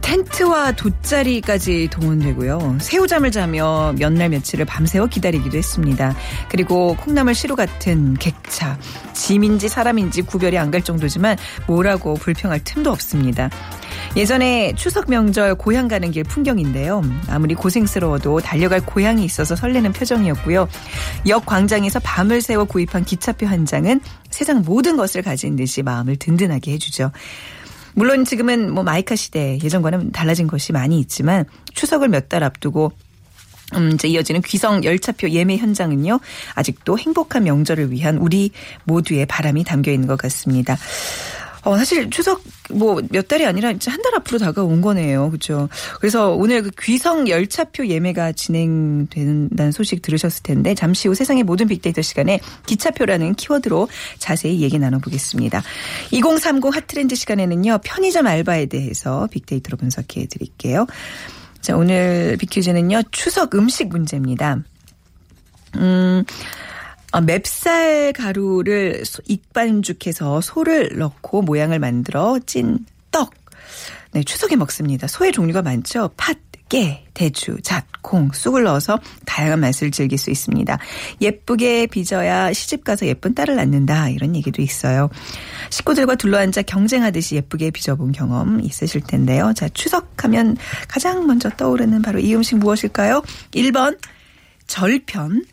텐트와 돗자리까지 동원되고요. 새우잠을 자며 몇 날 며칠을 밤새워 기다리기도 했습니다. 그리고 콩나물 시루 같은 객차. 짐인지 사람인지 구별이 안 갈 정도지만 뭐라고 불평할 틈도 없습니다. 예전에 추석 명절 고향 가는 길 풍경인데요. 아무리 고생스러워도 달려갈 고향이 있어서 설레는 표정이었고요. 역 광장에서 밤을 새워 구입한 기차표 한 장은 세상 모든 것을 가진 듯이 마음을 든든하게 해주죠. 물론 지금은 뭐 마이카 시대 예전과는 달라진 것이 많이 있지만 추석을 몇 달 앞두고 음, 이제 이어지는 귀성 열차표 예매 현장은요, 아직도 행복한 명절을 위한 우리 모두의 바람이 담겨 있는 것 같습니다. 어, 사실 추석 뭐 몇 달이 아니라 이제 한달 앞으로 다가온 거네요. 그렇죠. 그래서 오늘 그 귀성 열차표 예매가 진행된다는 소식 들으셨을 텐데 잠시 후 세상의 모든 빅데이터 시간에 기차표라는 키워드로 자세히 얘기 나눠보겠습니다. 2030 핫트렌드 시간에는요. 편의점 알바에 대해서 빅데이터로 분석해 드릴게요. 자, 오늘 빅퀴즈는요. 추석 음식 문제입니다. 음, 어, 맵쌀 가루를 소- 익반죽해서 소를 넣고 모양을 만들어 찐 떡. 네, 추석에 먹습니다. 소의 종류가 많죠. 팥, 깨, 대추, 잣, 콩, 쑥을 넣어서 다양한 맛을 즐길 수 있습니다. 예쁘게 빚어야 시집 가서 예쁜 딸을 낳는다. 이런 얘기도 있어요. 식구들과 둘러앉아 경쟁하듯이 예쁘게 빚어본 경험 있으실 텐데요. 자, 추석하면 가장 먼저 떠오르는 바로 이 음식 무엇일까요? 1번 절편,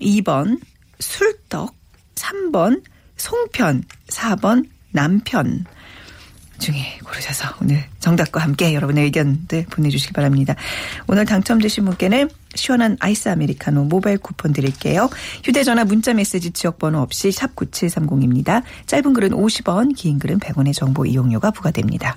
2번 술떡, 3번 송편, 4번 남편 중에 고르셔서 오늘 정답과 함께 여러분의 의견들 보내주시기 바랍니다. 오늘 당첨되신 분께는 시원한 아이스 아메리카노 모바일 쿠폰 드릴게요. 휴대전화 문자메시지 지역번호 없이 샵 9730입니다. 짧은 글은 50원, 긴 글은 100원의 정보 이용료가 부과됩니다.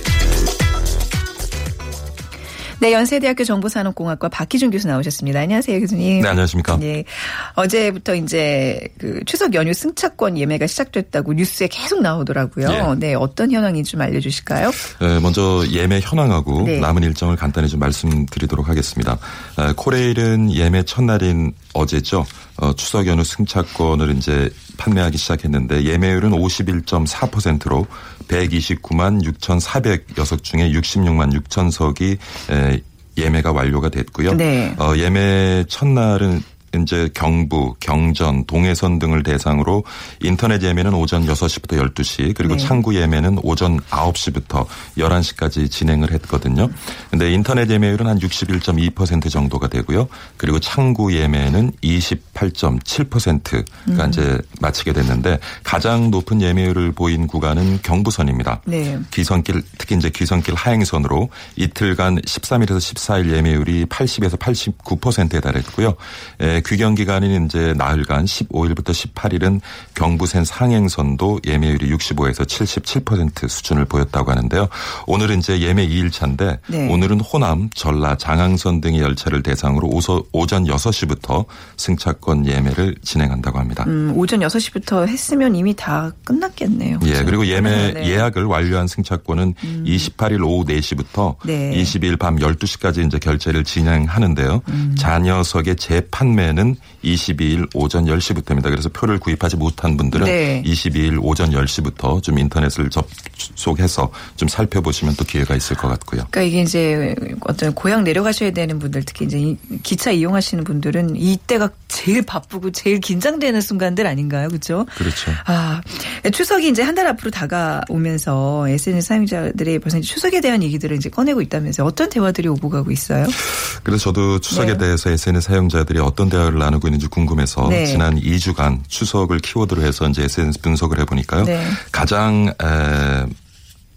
네, 연세대학교 정보산업공학과 박희준 교수 나오셨습니다. 안녕하세요, 교수님. 네, 안녕하십니까. 네. 어제부터 이제 그 추석 연휴 승차권 예매가 시작됐다고 뉴스에 계속 나오더라고요. 예. 네, 어떤 현황인지 좀 알려주실까요? 네, 먼저 예매 현황하고 네. 남은 일정을 간단히 좀 말씀드리도록 하겠습니다. 에, 코레일은 예매 첫날인 어제죠. 어, 추석 연휴 승차권을 이제 판매하기 시작했는데 예매율은 51.4%로 129만 6,400여석 중에 66만 6천석이 예매가 완료가 됐고요. 네. 어, 예매 첫날은 이제 경부, 경전, 동해선 등을 대상으로 인터넷 예매는 오전 6시부터 12시 그리고 네. 창구 예매는 오전 9시부터 11시까지 진행을 했거든요. 근데 인터넷 예매율은 한 61.2% 정도가 되고요. 그리고 창구 예매는 28.7%가 음. 이제 마치게 됐는데 가장 높은 예매율을 보인 구간은 경부선입니다. 네. 귀성길 특히 이제 귀성길 하행선으로 이틀간 13일에서 14일 예매율이 80에서 89%에 달했고요. 에, 귀경 기간인 이제 나흘간 15일부터 18일은 경부선 상행선도 예매율이 65에서 77% 수준을 보였다고 하는데요. 오늘은 이제 예매 2일차인데 네. 오늘은 호남, 전라, 장항선 등의 열차를 대상으로 오서, 오전 6시부터 승차권 예매를 진행한다고 합니다. 음, 오전 6시부터 했으면 이미 다 끝났겠네요. 예, 그렇죠? 그리고 예매 네. 예약을 완료한 승차권은 28일 오후 4시부터 네. 20일 밤 12시까지 이제 결제를 진행하는데요. 음. 잔여석의 재판매 이전에는 22일 오전 10시부터입니다. 그래서 표를 구입하지 못한 분들은 네. 22일 오전 10시부터 좀 인터넷을 접속해서 좀 살펴보시면 또 기회가 있을 것 같고요. 그러니까 이게 이제 어떤 고향 내려가셔야 되는 분들 특히 이제 이 기차 이용하시는 분들은 이때가 제일 바쁘고 제일 긴장되는 순간들 아닌가요, 그렇죠? 그렇죠. 아 추석이 이제 한 달 앞으로 다가오면서 SNS 사용자들이 벌써 추석에 대한 얘기들을 이제 꺼내고 있다면서 어떤 대화들이 오고 가고 있어요? 그래서 저도 추석에 네. 대해서 SNS 사용자들이 어떤 대화 를 나누고 있는지 궁금해서 네. 지난 2주간 추석을 키워드로 해서 이제 SNS 분석을 해보니까요. 네. 가장 에,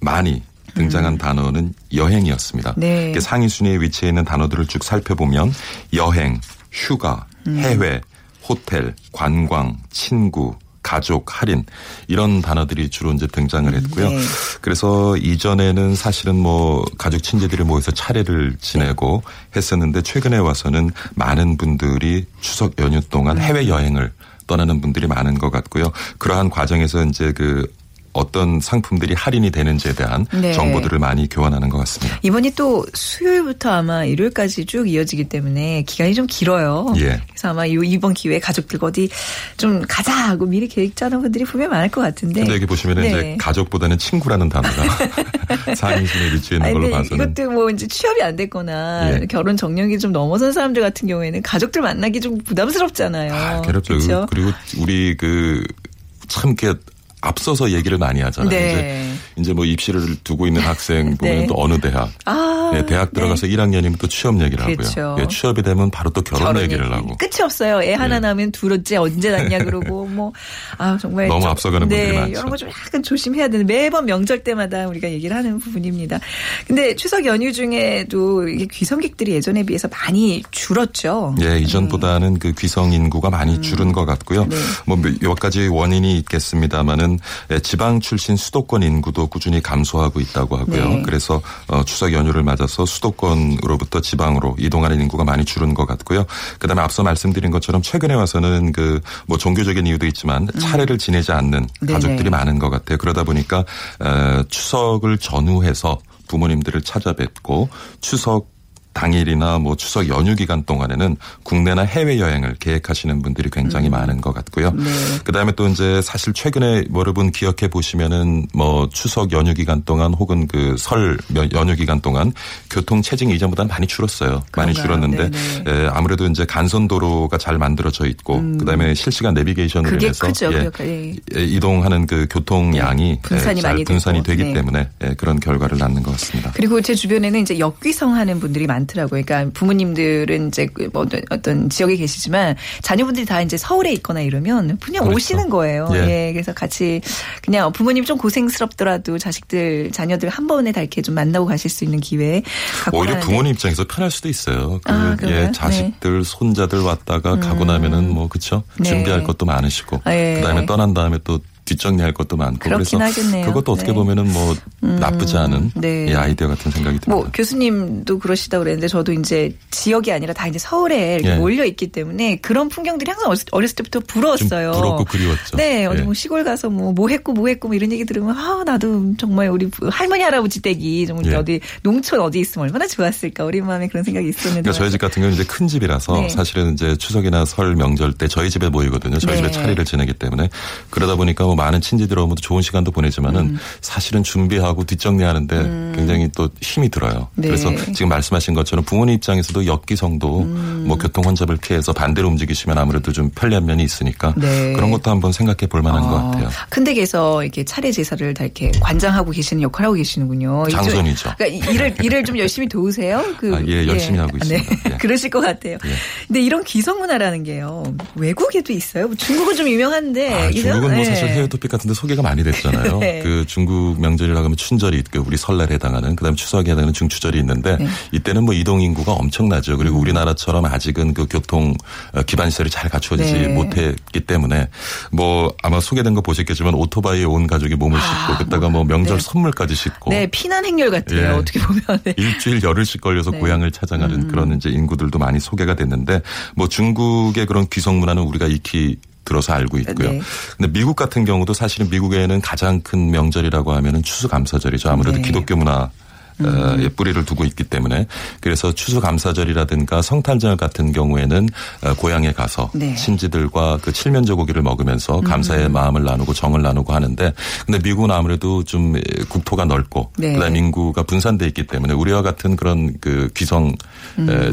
많이 등장한 단어는 여행이었습니다. 음. 네. 상위 순위에 위치해 있는 단어들을 쭉 살펴보면 여행, 휴가, 음. 해외, 호텔, 관광, 친구, 가족, 할인 이런 단어들이 주로 이제 등장을 했고요. 네. 그래서 이전에는 사실은 뭐 가족 친지들이 모여서 차례를 지내고 했었는데 최근에 와서는 많은 분들이 추석 연휴 동안 해외 여행을 떠나는 분들이 많은 것 같고요. 그러한 과정에서 이제 그 어떤 상품들이 할인이 되는지에 대한 네. 정보들을 많이 교환하는 것 같습니다. 이번이 또 수요일부터 아마 일요일까지 쭉 이어지기 때문에 기간이 좀 길어요. 예. 그래서 아마 이- 이번 기회에 가족들과 어디 좀 가자 하고 미리 계획 짜는 분들이 분명 많을 것 같은데. 근데 여기 보시면 은 네. 이제 가족보다는 친구라는 단어가 상위순위에 위치해 있는 걸로 봐서는 이것도 뭐 이제 취업이 안 됐거나 예. 결혼 정년기 좀 넘어선 사람들 같은 경우에는 가족들 만나기 좀 부담스럽잖아요. 아, 괴롭죠. 그렇죠? 그리고 우리 그 참 이렇게 앞서서 얘기를 많이 하잖아요. 네. 이제 이제 뭐 입시를 두고 있는 학생 보면 네. 또 어느 대학. 아, 네, 대학 네. 들어가서 1학년이면 또 취업 얘기를 그렇죠. 하고요. 예, 취업이 되면 바로 또 결혼, 결혼 얘기를 얘기. 하고. 끝이 없어요. 애 하나 예. 낳으면 둘째 언제 낳냐 그러고 뭐 아 정말 너무 좀- 앞서가는 네, 분들이 많죠. 이런 거 좀 약간 조심해야 되는 매번 명절 때마다 우리가 얘기를 하는 부분입니다. 근데 추석 연휴 중에도 이게 귀성객들이 예전에 비해서 많이 줄었죠. 예, 이전보다는 그 귀성 인구가 많이 줄은 것 같고요. 음. 네. 뭐몇 가지 원인이 있겠습니다만은 예, 지방 출신 수도권 인구도 꾸준히 감소하고 있다고 하고요. 네. 그래서 어, 추석 연휴를 맞아서 수도권으로부터 지방으로 이동하는 인구가 많이 줄은 것 같고요. 그다음에 앞서 말씀드린 것처럼 최근에 와서는 그 뭐 종교적인 이유도 있지만 차례를 지내지 않는 음. 네네. 가족들이 많은 것 같아요. 그러다 보니까 어, 추석을 전후해서 부모님들을 찾아뵙고 추석 당일이나 뭐 추석 연휴 기간 동안에는 국내나 해외 여행을 계획하시는 분들이 굉장히 많은 것 같고요. 네. 그다음에 또 이제 사실 최근에 여러분 기억해 보시면은 뭐 추석 연휴 기간 동안 혹은 그 설 연휴 기간 동안 교통 체증이 이전보다는 많이 줄었어요. 많이 그런가요? 줄었는데 네네. 에, 아무래도 이제 간선 도로가 잘 만들어져 있고 그다음에 실시간 인해서 크죠. 예, 그 역할이. 예, 이동하는 그 교통 양이 분산이 예, 잘 많이 분산이 되고. 되기 네. 때문에 예, 그런 결과를 낳는 것 같습니다. 그리고 제 주변에는 이제 역귀성 하는 분들이 많 더라고요. 그러니까 부모님들은 이제 그뭐 어떤, 어떤 지역에 계시지만 자녀분들이 다 이제 서울에 있거나 이러면 그냥 그렇죠. 오시는 거예요. 예. 예. 그래서 같이 그냥 부모님 좀 고생스럽더라도 자식들, 자녀들 한 번에 다 이렇게 좀 만나고 가실 수 있는 기회 갖고 오히려 부모님 입장에서 편할 수도 있어요. 그, 아? 예, 자식들, 손자들 왔다가 가고 나면은 뭐 그쵸 네. 준비할 것도 많으시고 아, 예. 그다음에 떠난 다음에 또 뒷정리할 것도 많고 그렇긴 그래서 하겠네요. 그것도 어떻게 네. 음, 보면은 뭐 나쁘지 않은 네. 예, 아이디어 같은 생각이 듭니다. 뭐 교수님도 그러시다 그랬는데 저도 이제 지역이 아니라 다 이제 서울에 이렇게 예. 몰려 있기 때문에 그런 풍경들이 항상 어렸- 어렸을 때부터 좀 부러웠어요. 부럽고 그리웠죠. 네, 어디 예. 뭐 시골 가서 뭐, 뭐 했고, 뭐 했고, 뭐 이런 얘기 들으면, 아, 나도 정말 우리 할머니, 할아버지 댁이 정말 예. 어디, 농촌 어디 있으면 얼마나 좋았을까. 어린 마음에 그런 생각이 있었는데. 그러니까 저희 집 같은 경우는 이제 큰 집이라서 네. 사실은 이제 추석이나 설 명절 때 저희 집에 모이거든요. 저희 네. 집에 차례를 지내기 때문에 그러다 보니까 뭐 많은 친지들 오면 좋은 시간도 보내지만은 음. 사실은 준비하고 뒷정리하는데 굉장히 또 힘이 들어요. 네. 그래서 지금 말씀하신 것처럼 부모님 입장에서도 역기성도 음. 뭐 교통 혼잡을 피해서 반대로 움직이시면 아무래도 좀 편리한 면이 있으니까 네. 그런 것도 한번 생각해 볼 만한 것 같아요. 큰 댁에서 이렇게 차례 제사를 다 이렇게 관장하고 계시는 역할을 하고 계시는군요. 장손이죠. 그러니까 일을 일을 좀 열심히 도우세요. 그 아, 예, 열심히 하고 네. 있습니다. 예. 그러실 것 같아요. 근데 이런 귀성 문화라는 게요. 외국에도 있어요. 뭐 중국은 좀 유명한데. 아, 중국은 뭐 네. 사실 해외 토픽 같은데 소개가 많이 됐잖아요. 네. 그 중국 명절이라고 하면 춘절이 있고 우리 설날에 해 당하는 그다음 추석에 해당하는 중추절이 있는데 네. 이때는 뭐 이동 인구가 엄청나죠. 음. 그리고 우리나라처럼 아직은 그 교통 어, 기반 시설이 잘 갖춰지지 네. 못했기 때문에 뭐 아마 소개된 거 보셨겠지만 오토바이에 온 가족이 몸을 싣고 그다가 뭐 명절 네. 선물까지 싣고 네, 피난 행렬 같아요. 예. 어떻게 보면. 네. 일주일 열흘씩 걸려서 네. 고향을 찾아가는 그런 이제 인구들도 많이 소개가 됐는데 뭐 중국의 그런 귀성 문화는 우리가 익히 들어서 알고 있고요. 네. 근데 미국 같은 경우도 사실은 미국에는 가장 큰 명절이라고 하면은 추수감사절이죠. 아무래도 네. 기독교 문화 어, 예, 뿌리를 두고 있기 때문에 그래서 추수감사절이라든가 성탄절 같은 경우에는 어, 고향에 가서 네. 친지들과 그 칠면조 고기를 먹으면서 감사의 마음을 나누고 정을 나누고 하는데 근데 미국은 아무래도 좀 예, 국토가 넓고 네. 그다음에 인구가 분산돼 있기 때문에 우리와 같은 그런 그 귀성 에,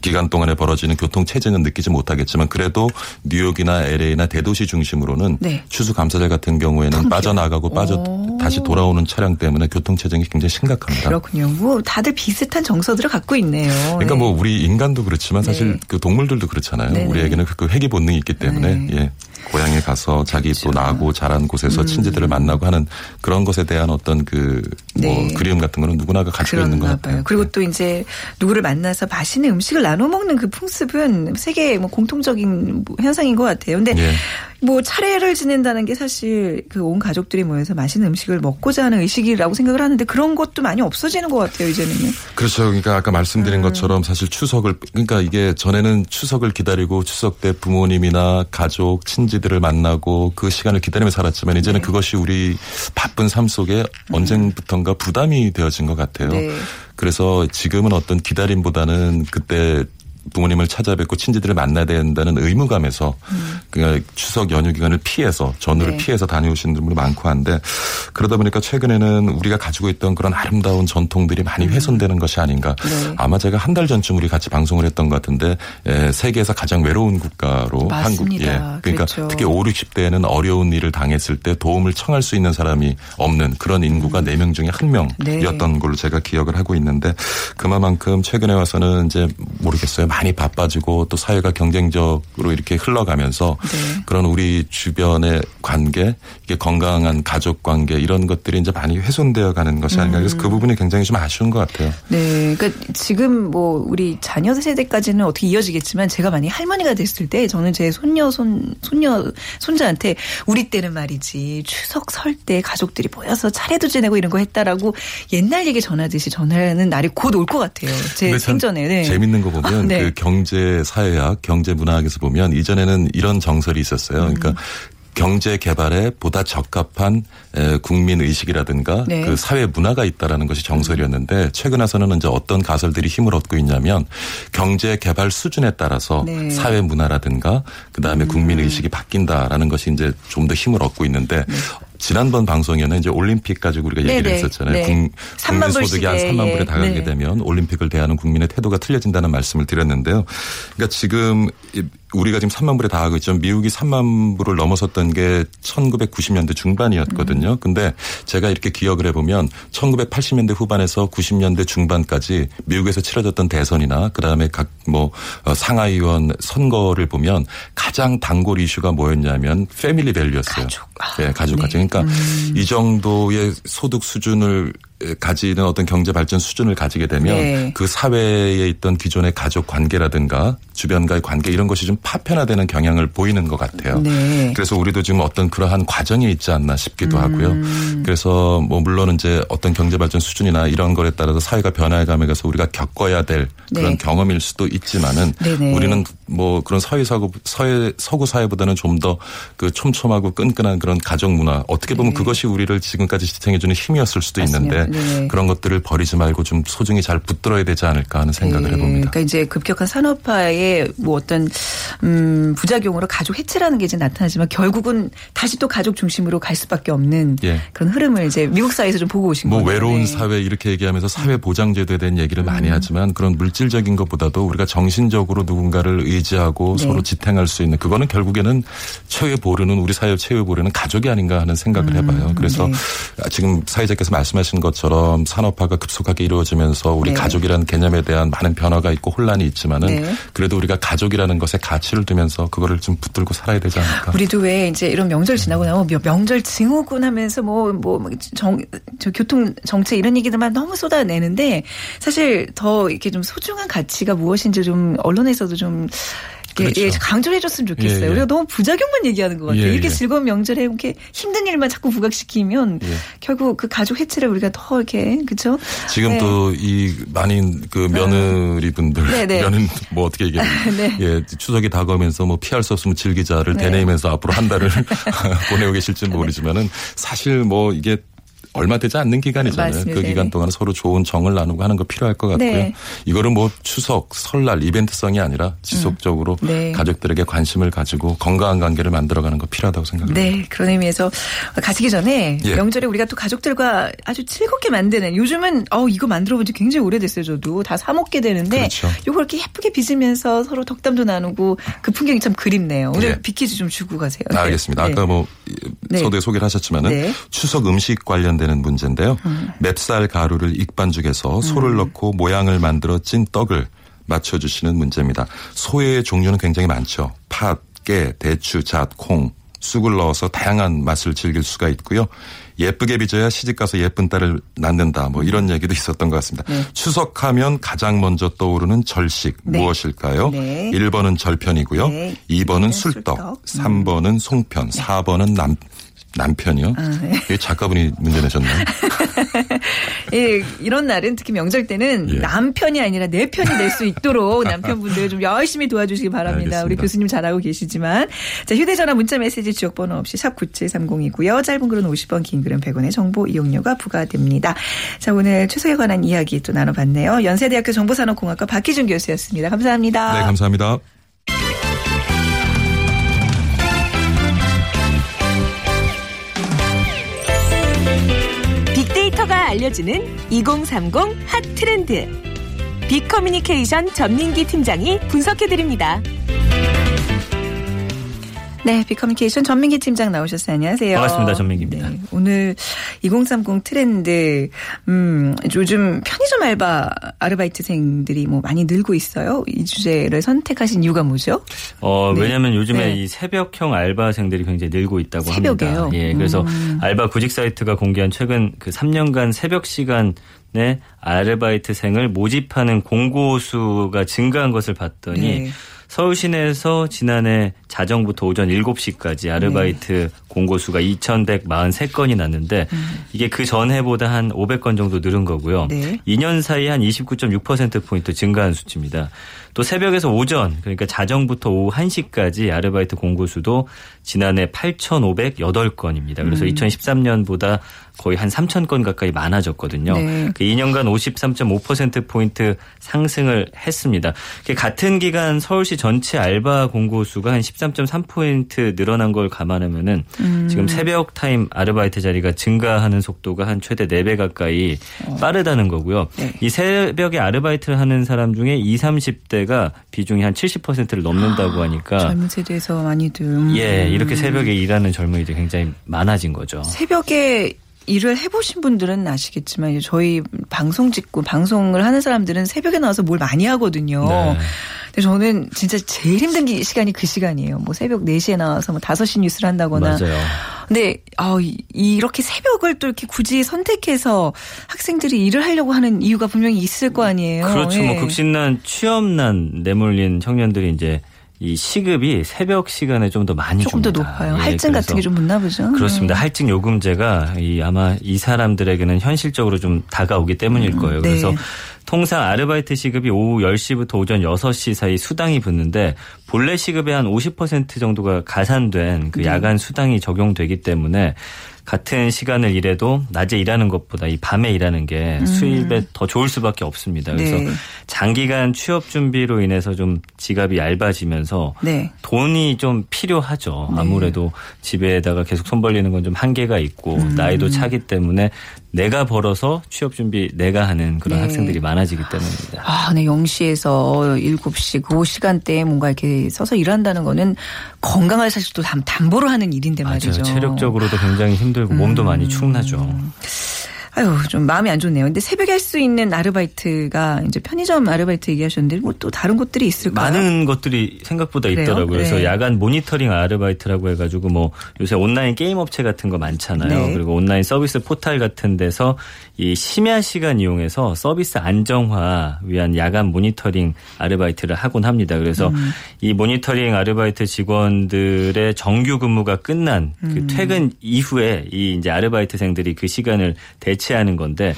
기간 동안에 벌어지는 교통 체증은 느끼지 못하겠지만 그래도 뉴욕이나 LA나 대도시 중심으로는 네. 추수 감사절 같은 경우에는 빠져나가고 빠져 오. 다시 돌아오는 차량 때문에 교통 체증이 굉장히 심각합니다. 그렇군요. 뭐 다들 비슷한 정서들을 갖고 있네요. 그러니까 네. 뭐 우리 인간도 그렇지만 사실 네. 그 동물들도 그렇잖아요. 네네. 우리에게는 그- 그 회귀 본능이 있기 때문에 네. 예. 고향에 가서 자기 또 나고 자란 곳에서 친지들을 만나고 하는 그런 것에 대한 어떤 그뭐 네. 그리움 같은 거는 누구나가 가지고 있는 것 같아요. 봐요. 그리고 또 이제 누구를 만나서 맛있는 음식을 나눠 먹는 그 풍습은 세계 뭐 공통적인 뭐 현상인 것 같아요. 근데 예. 뭐 차례를 지낸다는 게 사실 그 온 가족들이 모여서 맛있는 음식을 먹고자 하는 의식이라고 생각을 하는데 그런 것도 많이 없어지는 것 같아요 이제는요. 그렇죠. 그러니까 아까 음. 말씀드린 것처럼 사실 추석을 그러니까 이게 전에는 추석을 기다리고 추석 때 부모님이나 가족, 친지들을 만나고 그 시간을 기다리며 살았지만 이제는 네. 그것이 우리 바쁜 삶 속에 언젠부턴가 부담이 되어진 것 같아요. 네. 그래서 지금은 어떤 기다림보다는 그때 부모님을 찾아뵙고 친지들을 만나야 된다는 의무감에서 그러니까 추석 연휴 기간을 피해서 전후를 음. 네. 피해서 다녀오시는 분들이 많고 한데 그러다 보니까 최근에는 우리가 가지고 있던 그런 아름다운 전통들이 많이 훼손되는 것이 아닌가. 음. 네. 아마 제가 한 달 전쯤 우리 같이 방송을 했던 것 같은데 에, 세계에서 가장 외로운 국가로 한국. 맞습니다. 예. 그러니까 그렇죠. 특히 5, 60대에는 어려운 일을 당했을 때 도움을 청할 수 있는 사람이 없는 그런 인구가 네명 중에 한 명이었던 네. 걸로 제가 기억을 하고 있는데 그만큼 최근에 와서는 이제 모르겠어요. 많이 바빠지고 또 사회가 경쟁적으로 이렇게 흘러가면서 네. 그런 우리 주변의 관계, 이게 건강한 가족 관계 이런 것들이 이제 많이 훼손되어 가는 것이 아닌가. 그래서 음. 그 부분이 굉장히 좀 아쉬운 것 같아요. 네, 그러니까 지금 뭐 우리 자녀 세대까지는 어떻게 이어지겠지만 제가 만약 할머니가 됐을 때 저는 제 손녀 손 손녀 손자한테 우리 때는 말이지 추석 설 때 가족들이 모여서 차례도 지내고 이런 거 했다라고 옛날 얘기 전하듯이 전하는 날이 곧 올 것 같아요. 제 생전에. 네. 재밌는 거 보면 아, 네. 그 경제 사회학, 경제 문화학에서 보면 이전에는 이런 정설이 있었어요. 그러니까 음. 경제 개발에 보다 적합한 에, 국민 의식이라든가 네. 그 사회 문화가 있다라는 것이 정설이었는데 최근 와서는 이제 어떤 가설들이 힘을 얻고 있냐면 경제 개발 수준에 따라서 네. 음. 사회 문화라든가 그다음에 국민 의식이 바뀐다라는 것이 이제 좀 더 힘을 얻고 있는데 지난번 방송에는 이제 올림픽 가지고 우리가 얘기를 네. 네네. 했었잖아요. 네. 국, 국민 3만 소득이 한 불씩에, 3만 예. 불에 다가게 네. 되면 올림픽을 대하는 국민의 태도가 틀려진다는 말씀을 드렸는데요. 그러니까 지금 이- 우리가 지금 3만 불에 다가고 있죠. 미국이 3만 불을 넘어섰던 게 1990년대 중반이었거든요. 근데 제가 이렇게 기억을 해보면 1980년대 후반에서 90년대 중반까지 미국에서 치러졌던 대선이나 그다음에 각 뭐 상하의원 선거를 보면 가장 단골 이슈가 뭐였냐면 패밀리 밸류였어요. 가족. 아, 네, 가족 네. 가족. 그러니까 이 정도의 소득 수준을 가지는 어떤 경제 발전 수준을 가지게 되면 네. 그 사회에 있던 기존의 가족 관계라든가 주변과의 관계 이런 것이 좀 파편화되는 경향을 보이는 것 같아요. 네. 그래서 우리도 지금 어떤 그러한 과정에 있지 않나 싶기도 하고요. 음. 그래서 뭐 물론 이제 어떤 경제 발전 수준이나 이런 거에 따라서 사회가 변화해 가면서 우리가 겪어야 될 그런 네. 경험일 수도 있지만은 네네. 우리는 뭐 그런 사회 사고 사회 서구 사회보다는 좀 더 그 촘촘하고 끈끈한 그런 가족 문화 어떻게 보면 그것이 우리를 지금까지 지탱해 주는 힘이었을 수도 네. 맞습니다. 있는데 그런 것들을 버리지 말고 좀 소중히 잘 붙들어야 되지 않을까 하는 생각을 네, 해봅니다. 그러니까 이제 급격한 산업화의 뭐 어떤 음 부작용으로 가족 해체라는 게 이제 나타나지만 결국은 다시 또 가족 중심으로 갈 수밖에 없는 예. 그런 흐름을 이제 미국 사회에서 좀 보고 오신 뭐 거예요. 외로운 네. 사회 이렇게 얘기하면서 사회 보장제도에 대한 얘기를 음. 많이 하지만 그런 물질적인 것보다도 우리가 정신적으로 누군가를 의지하고 네. 서로 지탱할 수 있는 그거는 결국에는 최후의 보루는 우리 사회 최후의 보루는 가족이 아닌가 하는 생각을 해봐요. 그래서 네. 지금 사회자께서 말씀하신 것 처럼 산업화가 급속하게 이루어지면서 우리 네. 가족이라는 개념에 대한 많은 변화가 있고 혼란이 있지만은 네. 그래도 우리가 가족이라는 것에 가치를 두면서 그거를 좀 붙들고 살아야 되지 않을까. 우리도 왜 이제 이런 명절 지나고 나면 명- 명절 증후군 하면서 뭐, 뭐, 정, 저 교통 정책 이런 얘기들만 너무 쏟아내는데 사실 더 이렇게 좀 소중한 가치가 무엇인지 좀 언론에서도 좀 그렇죠. 예, 강조를 해줬으면 좋겠어요. 예, 예. 우리가 너무 부작용만 얘기하는 것 같아요. 예, 이렇게 예. 즐거운 명절에 이렇게 힘든 일만 자꾸 부각시키면 예. 결국 그 가족 해체를 우리가 더 이렇게 그렇죠? 지금 또이 많은 그 며느리 분들 네, 네. 며느 뭐 어떻게 얘기해야 네. 예, 추석이 다가오면서 뭐 피할 수 없으면 즐기자를 네. 되뇌이면서 앞으로 한 달을 보내고 계실지 모르지만은 사실 뭐 이게 얼마 되지 않는 기간이잖아요. 맞습니다. 그 기간. 동안 서로 좋은 정을 나누고 하는 거 필요할 것 같고요. 네. 이거는 뭐 추석, 설날 이벤트성이 아니라 지속적으로 네. 가족들에게 관심을 가지고 건강한 관계를 만들어가는 거 필요하다고 생각합니다. 네, 그런 의미에서 가시기 전에 예. 명절에 우리가 또 가족들과 아주 즐겁게 만드는 요즘은 어 이거 만들어 본 지 굉장히 오래됐어요. 저도 다 사 먹게 되는데 그렇죠. 요걸 이렇게 예쁘게 빚으면서 서로 덕담도 나누고 그 풍경이 참 그립네요. 오늘 예. 비키즈 좀 주고 가세요. 아, 알겠습니다. 네. 아까 뭐 네. 서두에 소개를 하셨지만은 네. 음. 추석 음식 관련 되는 문제인데요. 맵쌀 가루를 익반죽해서 소를 넣고 모양을 만들어 찐 떡을 맞춰주시는 문제입니다. 소의 종류는 굉장히 많죠. 팥, 깨, 대추, 잣, 콩, 쑥을 넣어서 다양한 맛을 즐길 수가 있고요. 예쁘게 빚어야 시집가서 예쁜 딸을 낳는다. 뭐 이런 얘기도 있었던 것 같습니다. 네. 추석하면 가장 먼저 떠오르는 절식 네. 무엇일까요? 네. 1번은 절편이고요. 네. 2번은 네, 술떡, 술떡. 3번은 송편, 4번은 남 남편이요. 네. 이게 작가분이 문제 내셨나요? 예, 이런 날은 특히 명절 때는 예. 남편이 아니라 내 편이 될 수 있도록 남편분들 좀 열심히 도와주시기 바랍니다. 우리 알겠습니다. 교수님 잘하고 계시지만. 자, 휴대전화 문자 메시지 지역번호 없이 샵 9730이고요. 짧은 글은 50원, 긴 글은 100원의 정보 이용료가 부과됩니다. 자, 오늘 추석에 관한 이야기 또 나눠봤네요. 연세대학교 정보산업공학과 박희준 교수였습니다. 감사합니다. 네, 감사합니다. 알려주는 2030 핫 트렌드. 빅커뮤니케이션 전민기 팀장이 분석해드립니다. 네, 빅커뮤니케이션 전민기 팀장 나오셨어요. 안녕하세요. 반갑습니다. 전민기입니다. 네, 오늘 2030 트렌드, 음, 요즘 편의점 알바 아르바이트생들이 뭐 많이 늘고 있어요. 이 주제를 선택하신 이유가 뭐죠? 어, 네. 왜냐하면 요즘에 네. 이 새벽형 알바생들이 굉장히 늘고 있다고 새벽에요? 합니다. 예, 그래서 음. 알바 구직 사이트가 공개한 최근 그 3년간 새벽 시간에 아르바이트생을 모집하는 공고 수가 증가한 것을 봤더니 네. 서울 시내에서 지난해 자정부터 오전 7시까지 아르바이트 네. 공고수가 2,143건이 났는데 이게 그 전해보다 한 500건 정도 늘은 거고요. 음. 네. 2년 사이 한 29.6%포인트 증가한 수치입니다. 또 새벽에서 오전 그러니까 자정부터 오후 1시까지 아르바이트 공고수도 지난해 8,508건입니다. 그래서 음. 2013년보다 거의 한 3,000건 가까이 많아졌거든요. 네. 그 2년간 53.5%포인트 상승을 했습니다. 그 같은 기간 서울시 전체 알바 공고 수가 한 13.3포인트 늘어난 걸 감안하면은 음. 지금 새벽 타임 아르바이트 자리가 증가하는 속도가 한 최대 4배 가까이 빠르다는 거고요. 어. 네. 이 새벽에 아르바이트를 하는 사람 중에 20, 30대 가 비중이 한 70%를 넘는다고 하니까 젊은 세대에서 많이들. 음. 예, 이렇게 새벽에 일하는 젊은이들이 굉장히 많아진 거죠. 새벽에 일을 해보신 분들은 아시겠지만 저희 방송 찍고 방송을 하는 사람들은 새벽에 나와서 뭘 많이 하거든요. 네. 저는 진짜 제일 힘든 기- 시간이 그 시간이에요. 뭐 새벽 4시에 나와서 뭐 5시 뉴스를 한다거나. 맞아요. 근데 아, 이- 이렇게 새벽을 또 이렇게 굳이 선택해서 학생들이 일을 하려고 하는 이유가 분명히 있을 거 아니에요. 그렇죠. 뭐 예. 극신난 취업난 내몰린 청년들이 이제 이 시급이 새벽 시간에 좀 더 많이 조금 더 줍니다. 높아요. 예, 할증 같은 게 좀 붙나 보죠. 그렇습니다. 네. 할증 요금제가 이 아마 이 사람들에게는 현실적으로 좀 다가오기 때문일 거예요. 네. 그래서 통상 아르바이트 시급이 오후 10시부터 오전 6시 사이 수당이 붙는데 본래 시급의 한 50% 정도가 가산된 네. 그 야간 수당이 적용되기 때문에 같은 시간을 일해도 낮에 일하는 것보다 이 밤에 일하는 게 수입에 더 좋을 수밖에 없습니다. 그래서 음. 네. 장기간 취업 준비로 인해서 좀 지갑이 얇아지면서 네. 돈이 좀 필요하죠. 아무래도 집에다가 계속 손 벌리는 건 좀 한계가 있고 음. 나이도 차기 때문에 내가 벌어서 취업 준비 내가 하는 그런 네. 학생들이 많아지기 때문입니다. 아, 네, 0시에서 7시 그 시간대에 뭔가 이렇게 서서 일한다는 거는 건강을 사실 또 담, 담보로 하는 일인데 말이죠. 맞아요. 체력적으로도 굉장히 힘들고 몸도 많이 축나죠. 아유, 좀 마음이 안 좋네요. 근데 새벽에 할 수 있는 아르바이트가 이제 편의점 아르바이트 얘기하셨는데 뭐 또 다른 곳들이 있을까요? 많은 것들이 생각보다 그래요? 있더라고요. 그래서 네. 야간 모니터링 아르바이트라고 해가지고 뭐 요새 온라인 게임 업체 같은 거 많잖아요. 네. 그리고 온라인 서비스 포탈 같은 데서 이 심야 시간 이용해서 서비스 안정화 위한 야간 모니터링 아르바이트를 하곤 합니다. 그래서 음. 이 모니터링 아르바이트 직원들의 정규 근무가 끝난 음. 그 퇴근 이후에 이 이제 아르바이트생들이 그 시간을 대체 하는 건데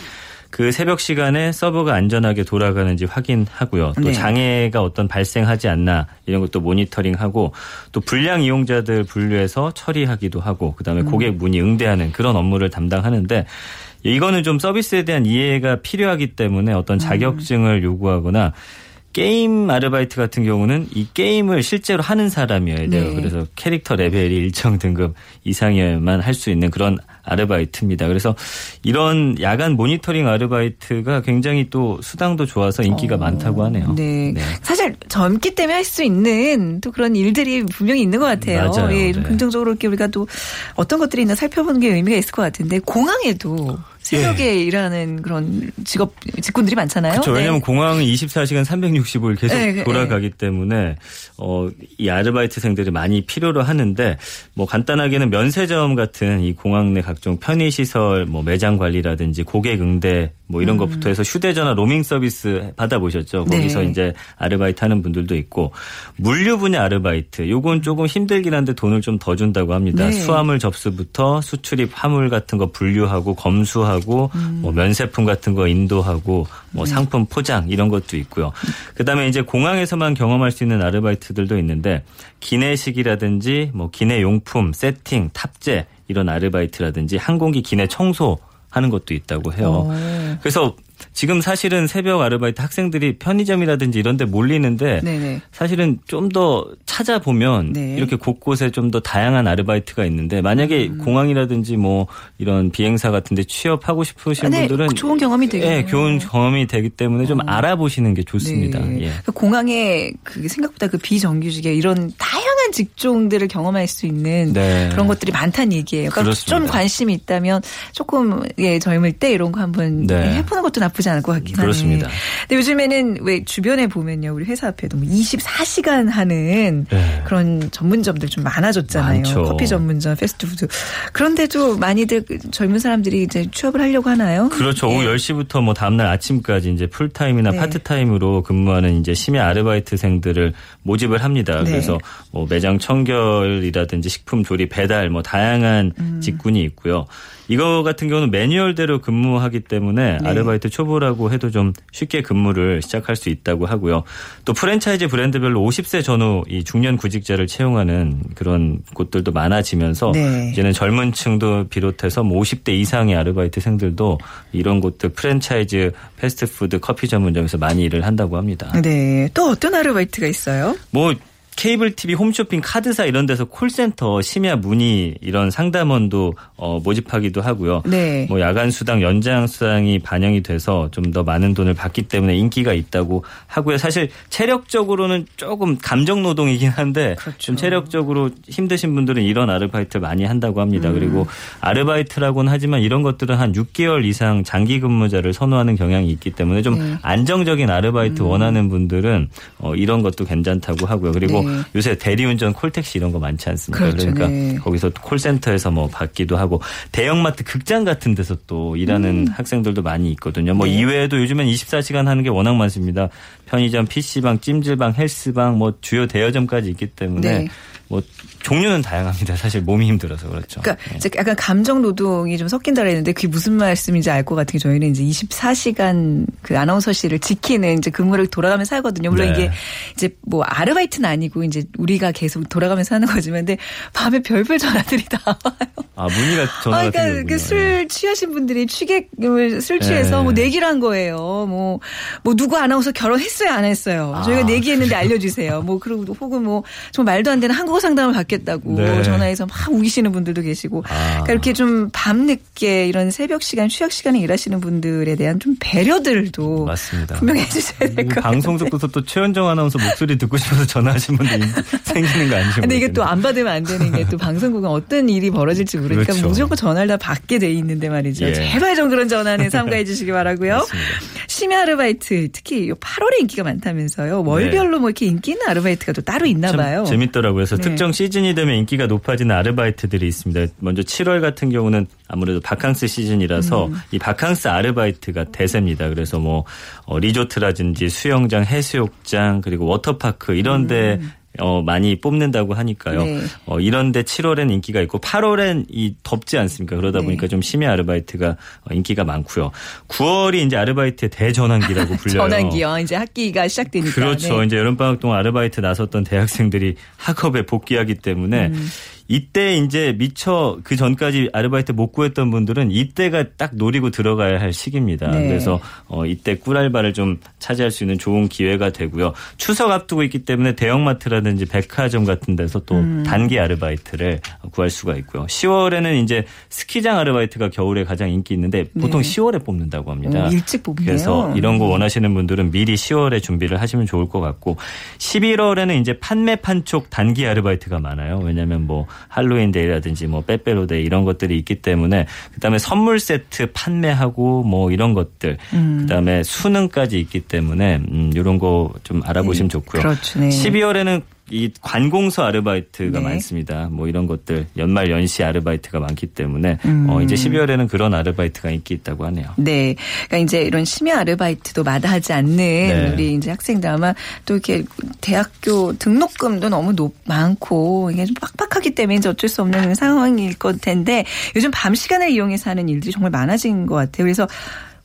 그 새벽 시간에 서버가 안전하게 돌아가는지 확인하고요. 또 네. 장애가 어떤 발생하지 않나 이런 것도 모니터링하고 또 불량 이용자들 분류해서 처리하기도 하고 그다음에 고객 문의 응대하는 그런 업무를 담당하는데 이거는 좀 서비스에 대한 이해가 필요하기 때문에 어떤 자격증을 요구하거나 게임 아르바이트 같은 경우는 이 게임을 실제로 하는 사람이어야 돼요. 네. 그래서 캐릭터 레벨이 일정 등급 이상이어야만 할 수 있는 그런 아르바이트입니다. 그래서 이런 야간 모니터링 아르바이트가 굉장히 또 수당도 좋아서 인기가 많다고 하네요. 네. 사실 젊기 때문에 할 수 있는 또 그런 일들이 분명히 있는 것 같아요. 맞아요. 예, 좀 네. 긍정적으로 이렇게 우리가 또 어떤 것들이 있나 살펴보는 게 의미가 있을 것 같은데 공항에도 새벽에 일하는 그런 직업 직군들이 많잖아요. 그렇죠. 네. 왜냐하면 공항은 24시간 365일 계속 네, 네. 돌아가기 때문에 어, 이 아르바이트생들이 많이 필요로 하는데 뭐 간단하게는 면세점 같은 이 공항 내 각종 편의 시설, 뭐 매장 관리라든지 고객 응대 뭐 이런 것부터 해서 휴대전화 로밍 서비스 받아보셨죠. 네. 거기서 이제 아르바이트 하는 분들도 있고 물류 분야 아르바이트 요건 조금 힘들긴 한데 돈을 좀 더 준다고 합니다. 네. 수화물 접수부터 수출입 화물 같은 거 분류하고 검수하고 뭐 면세품 같은 거 인도하고 뭐 상품 포장 이런 것도 있고요. 그다음에 이제 공항에서만 경험할 수 있는 아르바이트들도 있는데 기내식이라든지 뭐 기내 용품 세팅 탑재 이런 아르바이트라든지 항공기 기내 청소 하는 것도 있다고 해요. 오. 그래서 지금 사실은 새벽 아르바이트 학생들이 편의점이라든지 이런 데 몰리는데 네네. 사실은 좀 더 찾아보면 네. 이렇게 곳곳에 좀 더 다양한 아르바이트가 있는데 만약에 음. 공항이라든지 뭐 이런 비행사 같은 데 취업하고 싶으신 아, 네. 분들은 좋은 경험이 되겠네요. 예, 좋은 경험이 되기 때문에 좀 알아보시는 게 좋습니다. 네. 예. 그 공항에 그 생각보다 그 비정규직의 이런 다양한 직종들을 경험할 수 있는 네. 그런 것들이 많다는 얘기예요. 그러니까 그렇습니다. 좀 관심이 있다면 조금 예 젊을 때 이런 거 한번 네. 해보는 것도 나쁘지 않을 것 같긴 하네요. 그렇습니다. 근데 요즘에는 왜 주변에 보면요, 우리 회사 앞에도 뭐 24시간 하는 네. 그런 전문점들 좀 많아졌잖아요. 많죠. 커피 전문점, 패스트푸드. 그런데도 많이들 그 젊은 사람들이 이제 취업을 하려고 하나요? 그렇죠. 오후 10시부터 뭐 다음날 아침까지 이제 풀타임이나 네. 파트타임으로 근무하는 이제 심야 아르바이트생들을 모집을 합니다. 네. 그래서 뭐 매장 청결이라든지 식품 조리, 배달 뭐 다양한 음. 직군이 있고요. 이거 같은 경우는 매뉴얼대로 근무하기 때문에 네. 아르바이트 초보라고 해도 좀 쉽게 근무를 시작할 수 있다고 하고요. 또 프랜차이즈 브랜드별로 50세 전후 이 중년 구직자를 채용하는 그런 곳들도 많아지면서 네. 이제는 젊은 층도 비롯해서 뭐 50대 이상의 아르바이트생들도 이런 곳들 프랜차이즈 패스트푸드 커피 전문점에서 많이 일을 한다고 합니다. 네. 또 어떤 아르바이트가 있어요? 뭐 케이블 TV, 홈쇼핑, 카드사 이런 데서 콜센터, 심야 문의 이런 상담원도 어, 모집하기도 하고요. 네. 뭐 야간 수당, 연장 수당이 반영이 돼서 좀 더 많은 돈을 받기 때문에 인기가 있다고 하고요. 사실 체력적으로는 조금 감정 노동이긴 한데 그렇죠. 좀 체력적으로 힘드신 분들은 이런 아르바이트 많이 한다고 합니다. 음. 그리고 아르바이트라고는 하지만 이런 것들은 한 6개월 이상 장기 근무자를 선호하는 경향이 있기 때문에 좀 네. 안정적인 아르바이트 원하는 분들은 어, 이런 것도 괜찮다고 하고요. 그리고 네. 요새 대리운전 콜택시 이런 거 많지 않습니까? 그렇죠. 러니까 네. 거기서 콜센터에서 뭐 받기도 하고 대형마트 극장 같은 데서 또 일하는 학생들도 많이 있거든요. 뭐 음. 네. 이외에도 요즘엔 24시간 하는 게 워낙 많습니다. 편의점, PC방, 찜질방, 헬스방 뭐 주요 대여점까지 있기 때문에 네. 뭐 종류는 다양합니다. 사실 몸이 힘들어서 그렇죠. 그러니까 예. 이제 약간 감정 노동이 좀 섞인다 그랬는데 그게 무슨 말씀인지 알 것 같은 게 저희는 이제 24시간 그 아나운서실을 지키는 이제 근무를 돌아가면서 하거든요. 물론 네. 이게 이제 뭐 아르바이트는 아니고 이제 우리가 계속 돌아가면서 하는 거지만 근데 밤에 별별 전화들이 다 와요. 아 문의가 전화 아, 그러니까 거군요. 그술 취하신 분들이 취객을 술 취해서 네. 뭐 내기를 한 거예요. 뭐, 뭐 누구 아나운서 결혼했어 요, 안 했어요. 아, 저희가 내기했는데 알려주세요. 뭐 그리고 혹은 뭐 정말 말도 안 되는 한국어 상담을 받겠다고 네. 전화해서 막 우기시는 분들도 계시고. 아. 그러니까 이렇게 좀 밤늦게 이런 새벽 시간, 취약 시간에 일하시는 분들에 대한 좀 배려들도 맞습니다. 분명히 해주셔야 될것이 같아요. 방송 듣고서 또 최현정 아나운서 목소리 듣고 싶어서 전화하신 분들 생기는 거 아니죠? 근데 이게 또 안 받으면 안 되는 게 또 방송국은 어떤 일이 벌어질지 모르니까 그렇죠. 무조건 전화를 다 받게 돼 있는데 말이죠. 예. 제발 좀 그런 전화는 삼가해 주시기 바라고요. 맞습니다. 심야 아르바이트 특히 요 8월에 인기가 많다면서요. 월별로 뭐 이렇게 인기 있는 아르바이트가 또 따로 있나 참 봐요. 재밌더라고요. 그래서 네. 특정 시즌이 되면 인기가 높아지는 아르바이트들이 있습니다. 먼저 7월 같은 경우는 아무래도 바캉스 시즌이라서 음. 이 바캉스 아르바이트가 대세입니다. 그래서 뭐 어, 리조트라든지 수영장, 해수욕장 그리고 워터파크 이런 데 어, 많이 뽑는다고 하니까요. 음. 네. 어, 이런데 7월엔 인기가 있고 8월엔 이 덥지 않습니까? 그러다 네. 보니까 좀 심야 아르바이트가 어, 인기가 많고요. 9월이 이제 아르바이트의 대전환기라고 불려요. 전환기요. 이제 학기가 시작되니까. 그렇죠. 네. 이제 여름방학 동안 아르바이트 나섰던 대학생들이 학업에 복귀하기 때문에 음. 이때 이제 미처 그 전까지 아르바이트 못 구했던 분들은 이때가 딱 노리고 들어가야 할 시기입니다. 네. 그래서 어 이때 꿀알바를 좀 차지할 수 있는 좋은 기회가 되고요. 추석 앞두고 있기 때문에 대형마트라든지 백화점 같은 데서 또 음. 단기 아르바이트를 구할 수가 있고요. 10월에는 이제 스키장 아르바이트가 겨울에 가장 인기 있는데 보통 네. 10월에 뽑는다고 합니다. 오, 일찍 뽑네요. 그래서 이런 거 원하시는 분들은 미리 10월에 준비를 하시면 좋을 것 같고 11월에는 이제 판매 판촉 단기 아르바이트가 많아요. 왜냐하면 뭐 할로윈 데이라든지 뭐 빼빼로 데이 이런 것들이 있기 때문에 그다음에 선물 세트 판매하고 뭐 이런 것들 음. 그다음에 수능까지 있기 때문에 음 이런 거 좀 알아보시면 좋고요. 그렇죠. 네. 12월에는 이 관공서 아르바이트가 네. 많습니다. 뭐 이런 것들 연말 연시 아르바이트가 많기 때문에 음. 어 이제 12월에는 그런 아르바이트가 인기 있다고 하네요. 네. 그러니까 이제 이런 심야 아르바이트도 마다하지 않는 네. 우리 이제 학생들 아마 또 이렇게 대학교 등록금도 너무 높, 많고 이게 좀 빡빡하기 때문에 이제 어쩔 수 없는 상황일 것 텐데 요즘 밤 시간을 이용해서 하는 일들이 정말 많아진 것 같아요. 그래서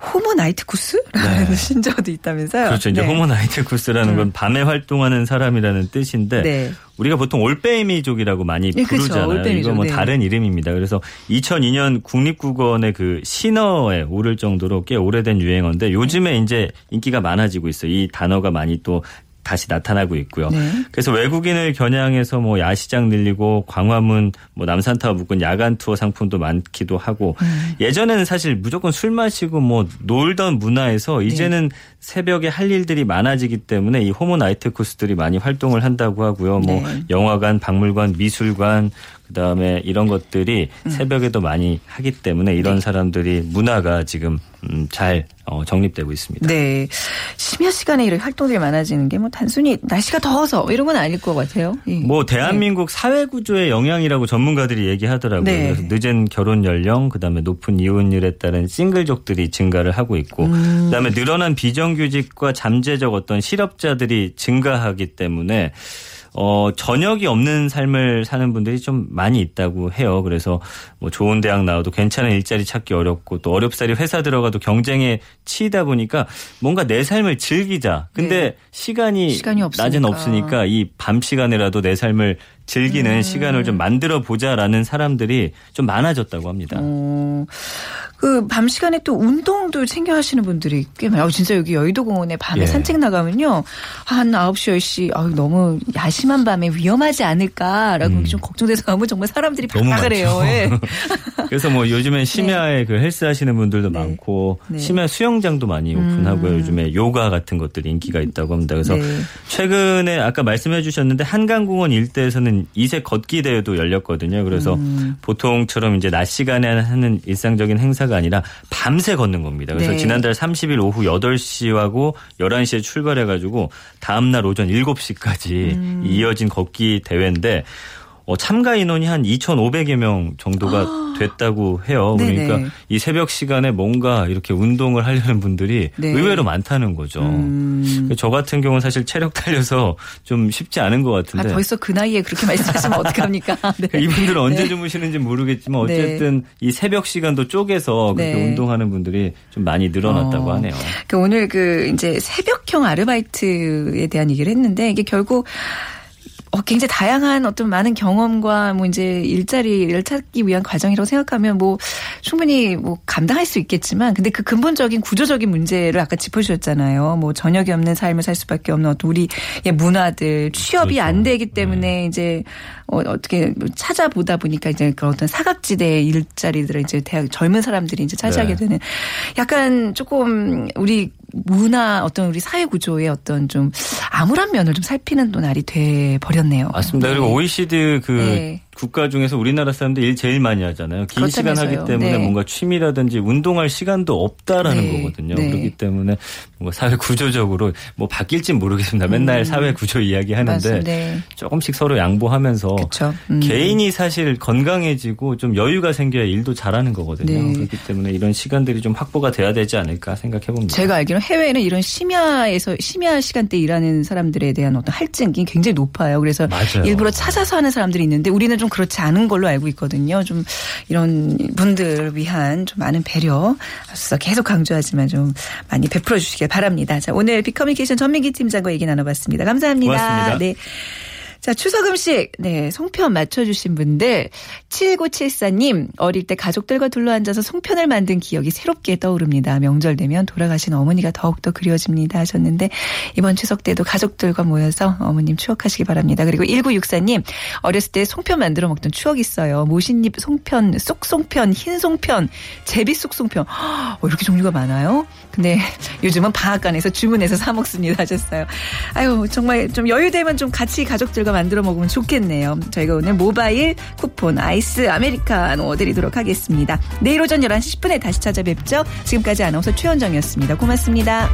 호모 나이트 쿠스라는 네. 신조어도 있다면서요. 그렇죠. 이제 네. 호모나이트 쿠스라는 건 밤에 활동하는 사람이라는 뜻인데 네. 우리가 보통 올빼미족이라고 많이 네, 그렇죠. 부르잖아요. 올빼미족, 이거 뭐 네. 다른 이름입니다. 그래서 2002년 국립국어원의 그 신어에 오를 정도로 꽤 오래된 유행어인데 요즘에 이제 인기가 많아지고 있어요. 이 단어가 많이 또 다시 나타나고 있고요. 네. 그래서 외국인을 겨냥해서 뭐 야시장 늘리고 광화문 뭐 남산타워 묶은 야간 투어 상품도 많기도 하고 음. 예전에는 사실 무조건 술 마시고 뭐 놀던 문화에서 네. 이제는 새벽에 할 일들이 많아지기 때문에 이 호모 나이트 코스들이 많이 활동을 한다고 하고요. 뭐 네. 영화관, 박물관, 미술관 그다음에 이런 것들이 음. 새벽에도 많이 하기 때문에 네. 이런 사람들이 문화가 지금 음, 잘 어, 정립되고 있습니다. 네. 심야 시간에 이런 활동들이 많아지는 게 뭐 단순히 날씨가 더워서 이런 건 아닐 것 같아요. 예. 뭐 대한민국 사회 구조의 영향이라고 전문가들이 얘기하더라고요. 네. 그래서 늦은 결혼 연령, 그다음에 높은 이혼율에 따른 싱글족들이 증가를 하고 있고, 음. 그다음에 늘어난 비정규직과 잠재적 어떤 실업자들이 증가하기 때문에 어, 저녁이 없는 삶을 사는 분들이 좀 많이 있다고 해요. 그래서 뭐 좋은 대학 나와도 괜찮은 일자리 찾기 어렵고 또 어렵사리 회사 들어가도 경쟁에 치이다 보니까 뭔가 내 삶을 즐기자. 근데 네. 시간이, 시간이 없으니까. 낮엔 없으니까 이 밤 시간이라도 내 삶을 즐기는 음. 시간을 좀 만들어 보자라는 사람들이 좀 많아졌다고 합니다. 어, 그, 밤 시간에 또 운동도 챙겨 하시는 분들이 꽤 많아요. 어, 진짜 여기 여의도 공원에 밤에 예. 산책 나가면요. 한 9시, 10시, 아유, 너무 야심한 밤에 위험하지 않을까라고 좀 걱정돼서 가면 정말 사람들이 음. 너무 박박을 해요. 예. 그래서 뭐 요즘엔 심야에 그 헬스 하시는 분들도 네. 많고 네. 음. 심야 수영장도 많이 오픈하고요. 요즘에 요가 같은 것들이 인기가 있다고 합니다. 그래서 네. 최근에 아까 말씀해 주셨는데 한강공원 일대에서는 이색 걷기 대회도 열렸거든요. 그래서 음. 보통처럼 이제 낮 시간에 하는 일상적인 행사가 아니라 밤새 걷는 겁니다. 그래서 네. 지난달 30일 오후 8시하고 11시에 출발해 가지고 다음 날 오전 7시까지 음. 이어진 걷기 대회인데 어, 참가 인원이 한 2,500여 명 정도가 됐다고 해요. 아. 네네. 그러니까 이 새벽 시간에 뭔가 이렇게 운동을 하려는 분들이 네. 의외로 많다는 거죠. 음. 저 같은 경우는 사실 체력 달려서 좀 쉽지 않은 것 아, 같은데. 벌써 그 나이에 그렇게 말씀하시면 어떡합니까? 네. 그러니까 이분들은 언제 주무시는지 모르겠지만 네. 어쨌든 이 새벽 시간도 쪼개서 그렇게 네. 운동하는 분들이 좀 많이 늘어났다고 어. 하네요. 그 오늘 그 이제 새벽형 아르바이트에 대한 얘기를 했는데 이게 결국 어, 굉장히 다양한 어떤 많은 경험과 뭐 이제 일자리를 찾기 위한 과정이라고 생각하면 뭐 충분히 뭐 감당할 수 있겠지만 근데 그 근본적인 구조적인 문제를 아까 짚어주셨잖아요. 뭐 저녁이 없는 삶을 살 수밖에 없는 어떤 우리의 문화들 취업이 그렇죠. 안 되기 때문에 이제 어, 어떻게 찾아보다 보니까 이제 그런 어떤 사각지대의 일자리들을 이제 대학 젊은 사람들이 이제 차지하게 네. 되는 약간 조금 우리 문화 어떤 우리 사회 구조의 어떤 좀 암울한 면을 좀 살피는 또 날이 돼 버렸네요. 맞습니다. 그리고 OECD 그 네. 국가 중에서 우리나라 사람들 일 제일 많이 하잖아요. 긴 시간. 하기 때문에 네. 뭔가 취미라든지 운동할 시간도 없다라는 네. 거거든요. 네. 그렇기 때문에 뭔가 사회 구조적으로 뭐 바뀔진 모르겠습니다. 맨날 사회 구조 이야기 하는데 음. 네. 조금씩 서로 양보하면서. 음. 개인이 사실 건강해지고 좀 여유가 생겨야 일도 잘하는 거거든요. 네. 그렇기 때문에 이런 시간들이 좀 확보가 돼야 되지 않을까 생각해 봅니다. 제가 알기로 해외에는 이런 심야에서 심야 시간대 일하는 사람들에 대한 어떤 할증이 굉장히 높아요. 그래서 맞아요. 일부러 찾아서 하는 사람들이 있는데 우리는 좀 그렇지 않은 걸로 알고 있거든요. 좀 이런 분들을 위한 좀 많은 배려 앞서 계속 강조하지만 좀 많이 베풀어 주시길 바랍니다. 자, 오늘 비커뮤니케이션 전민기 팀장과 얘기 나눠봤습니다. 감사합니다. 고맙습니다. 네. 자, 추석 음식, 네, 송편 맞춰주신 분들, 7974님, 어릴 때 가족들과 둘러앉아서 송편을 만든 기억이 새롭게 떠오릅니다. 명절 되면 돌아가신 어머니가 더욱더 그리워집니다. 하셨는데, 이번 추석 때도 가족들과 모여서 어머님 추억하시기 바랍니다. 그리고 1964님, 어렸을 때 송편 만들어 먹던 추억 있어요. 모신잎 송편, 쏙송편, 흰 송편, 제비 쏙송편. 어, 이렇게 종류가 많아요? 근데 요즘은 방앗간에서 주문해서 사 먹습니다. 하셨어요. 아유, 정말 좀 여유되면 좀 같이 가족들과 만들어 먹으면 좋겠네요. 저희가 오늘 모바일 쿠폰 아이스 아메리카노 드리도록 하겠습니다. 내일 오전 11시 10분에 다시 찾아뵙죠. 지금까지 아나운서 최현정이었습니다. 고맙습니다.